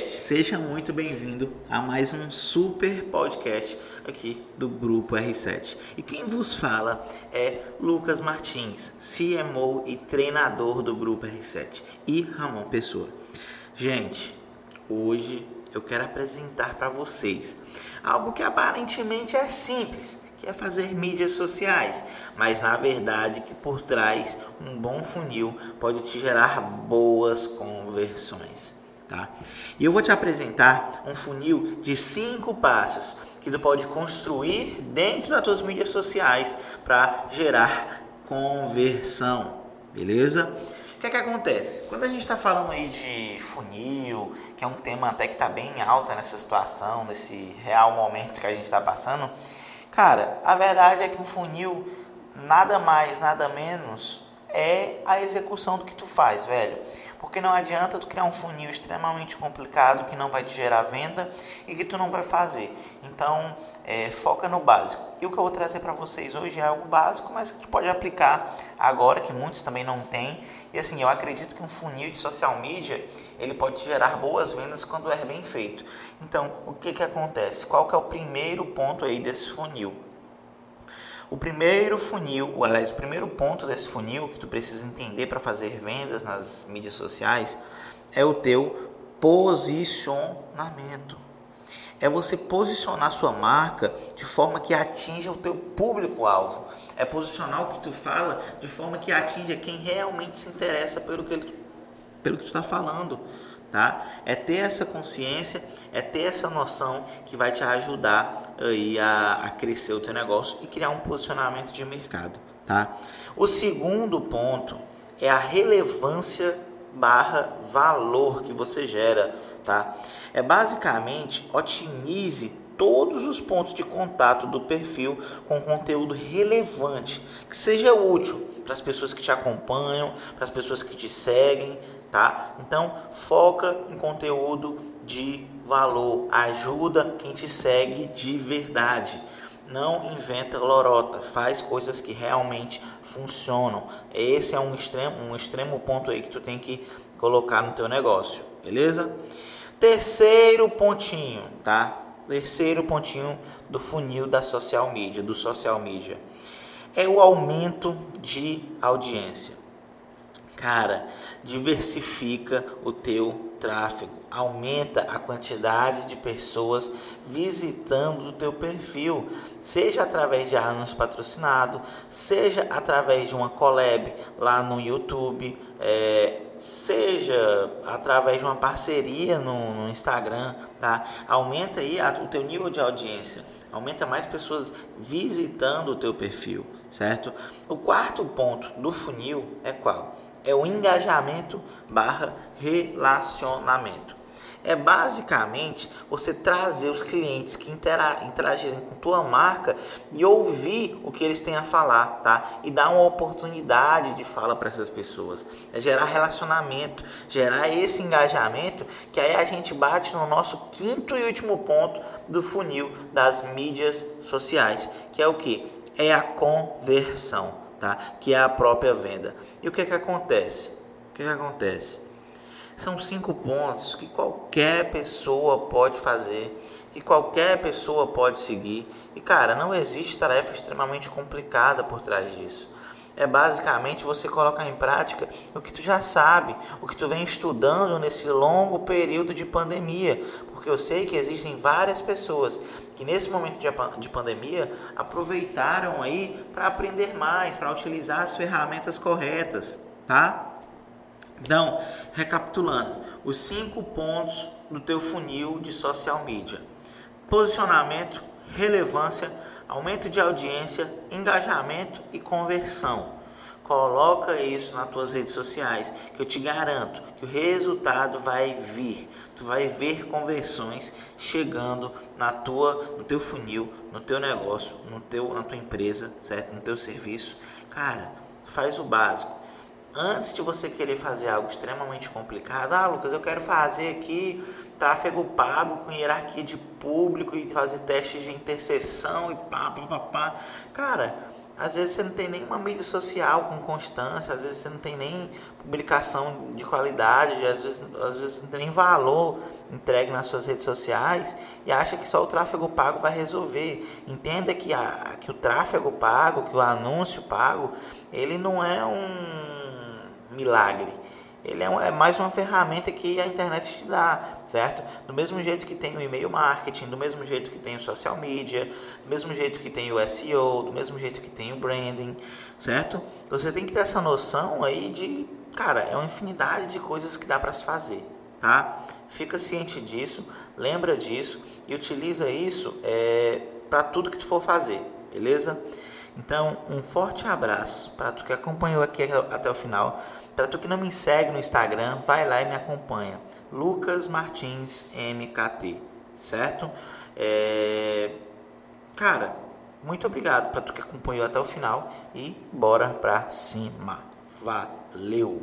seja muito bem-vindo a mais um super podcast aqui do Grupo R7. E quem vos fala é Lucas Martins, CMO e treinador do Grupo R7, e Ramon Pessoa. Gente, hoje eu quero apresentar para vocês algo que aparentemente é simples, que é fazer mídias sociais, mas na verdade que por trás um bom funil pode te gerar boas conversões tá? E eu vou te apresentar um funil de cinco passos que tu pode construir dentro das tuas mídias sociais para gerar conversão, beleza? O que é que acontece? Quando a gente está falando aí de funil, que é um tema até que está bem alta nessa situação, nesse real momento que a gente está passando, cara, a verdade é que um funil nada mais, nada menos é a execução do que tu faz, velho. Porque não adianta tu criar um funil extremamente complicado que não vai te gerar venda e que tu não vai fazer. Então, é, foca no básico. E o que eu vou trazer para vocês hoje é algo básico, mas que tu pode aplicar agora, que muitos também não têm. E assim, eu acredito que um funil de social media, ele pode gerar boas vendas quando é bem feito. Então, o que que acontece? Qual que é o primeiro ponto aí desse funil? O primeiro funil, aliás, o primeiro ponto desse funil que tu precisa entender para fazer vendas nas mídias sociais é o teu posicionamento. É você posicionar sua marca de forma que atinja o teu público-alvo. É posicionar o que tu fala de forma que atinja quem realmente se interessa pelo que, ele, pelo que tu está falando tá? É ter essa consciência, é ter essa noção que vai te ajudar aí a, a crescer o teu negócio e criar um posicionamento de mercado, tá? O segundo ponto é a relevância barra valor que você gera, tá? É basicamente otimize todos os pontos de contato do perfil com conteúdo relevante, que seja útil para as pessoas que te acompanham, para as pessoas que te seguem, tá? Então, foca em conteúdo de valor, ajuda quem te segue de verdade. Não inventa lorota, faz coisas que realmente funcionam. Esse é um extremo, um extremo ponto aí que tu tem que colocar no teu negócio, beleza? Terceiro pontinho, tá? Terceiro pontinho do funil da social media, do social media, é o aumento de audiência. Cara, diversifica o teu tráfego, aumenta a quantidade de pessoas visitando o teu perfil, seja através de anúncio patrocinado, seja através de uma collab lá no YouTube, é, seja através de uma parceria no, no Instagram, tá? Aumenta aí a, o teu nível de audiência, aumenta mais pessoas visitando o teu perfil, certo? O quarto ponto do funil é qual? é o engajamento barra relacionamento. É basicamente você trazer os clientes que interagirem com tua marca e ouvir o que eles têm a falar, tá? E dar uma oportunidade de fala para essas pessoas. É gerar relacionamento, gerar esse engajamento, que aí a gente bate no nosso quinto e último ponto do funil das mídias sociais, que é o que? É a conversão tá? que é a própria venda. E o que, é que acontece? O que, é que acontece? São cinco pontos que qualquer pessoa pode fazer, que qualquer pessoa pode seguir. E cara, não existe tarefa extremamente complicada por trás disso é basicamente você colocar em prática o que tu já sabe, o que tu vem estudando nesse longo período de pandemia, porque eu sei que existem várias pessoas que nesse momento de pandemia aproveitaram aí para aprender mais, para utilizar as ferramentas corretas, tá? Então, recapitulando, os cinco pontos do teu funil de social media: posicionamento, relevância, aumento de audiência, engajamento e conversão. Coloca isso nas tuas redes sociais, que eu te garanto que o resultado vai vir. Tu vai ver conversões chegando na tua, no teu funil, no teu negócio, no teu, na tua empresa, certo? No teu serviço. Cara, faz o básico antes de você querer fazer algo extremamente complicado, ah, Lucas, eu quero fazer aqui tráfego pago com hierarquia de público e fazer testes de interseção e pá, pá, pá, pá. Cara, às vezes você não tem nenhuma mídia social com constância, às vezes você não tem nem publicação de qualidade, às vezes, às vezes não tem nem valor entregue nas suas redes sociais e acha que só o tráfego pago vai resolver. Entenda que, a, que o tráfego pago, que o anúncio pago, ele não é um milagre ele é, um, é, mais uma ferramenta que a internet te dá, certo? Do mesmo jeito que tem o e-mail marketing, do mesmo jeito que tem o social media, do mesmo jeito que tem o SEO, do mesmo jeito que tem o branding, certo? Você tem que ter essa noção aí de, cara, é uma infinidade de coisas que dá para se fazer, tá? Fica ciente disso, lembra disso e utiliza isso é, para tudo que tu for fazer, beleza? Então, um forte abraço para tu que acompanhou aqui até o final. Para tu que não me segue no Instagram, vai lá e me acompanha. Lucas Martins MKT, certo? É... Cara, muito obrigado para tu que acompanhou até o final e bora pra cima. Valeu!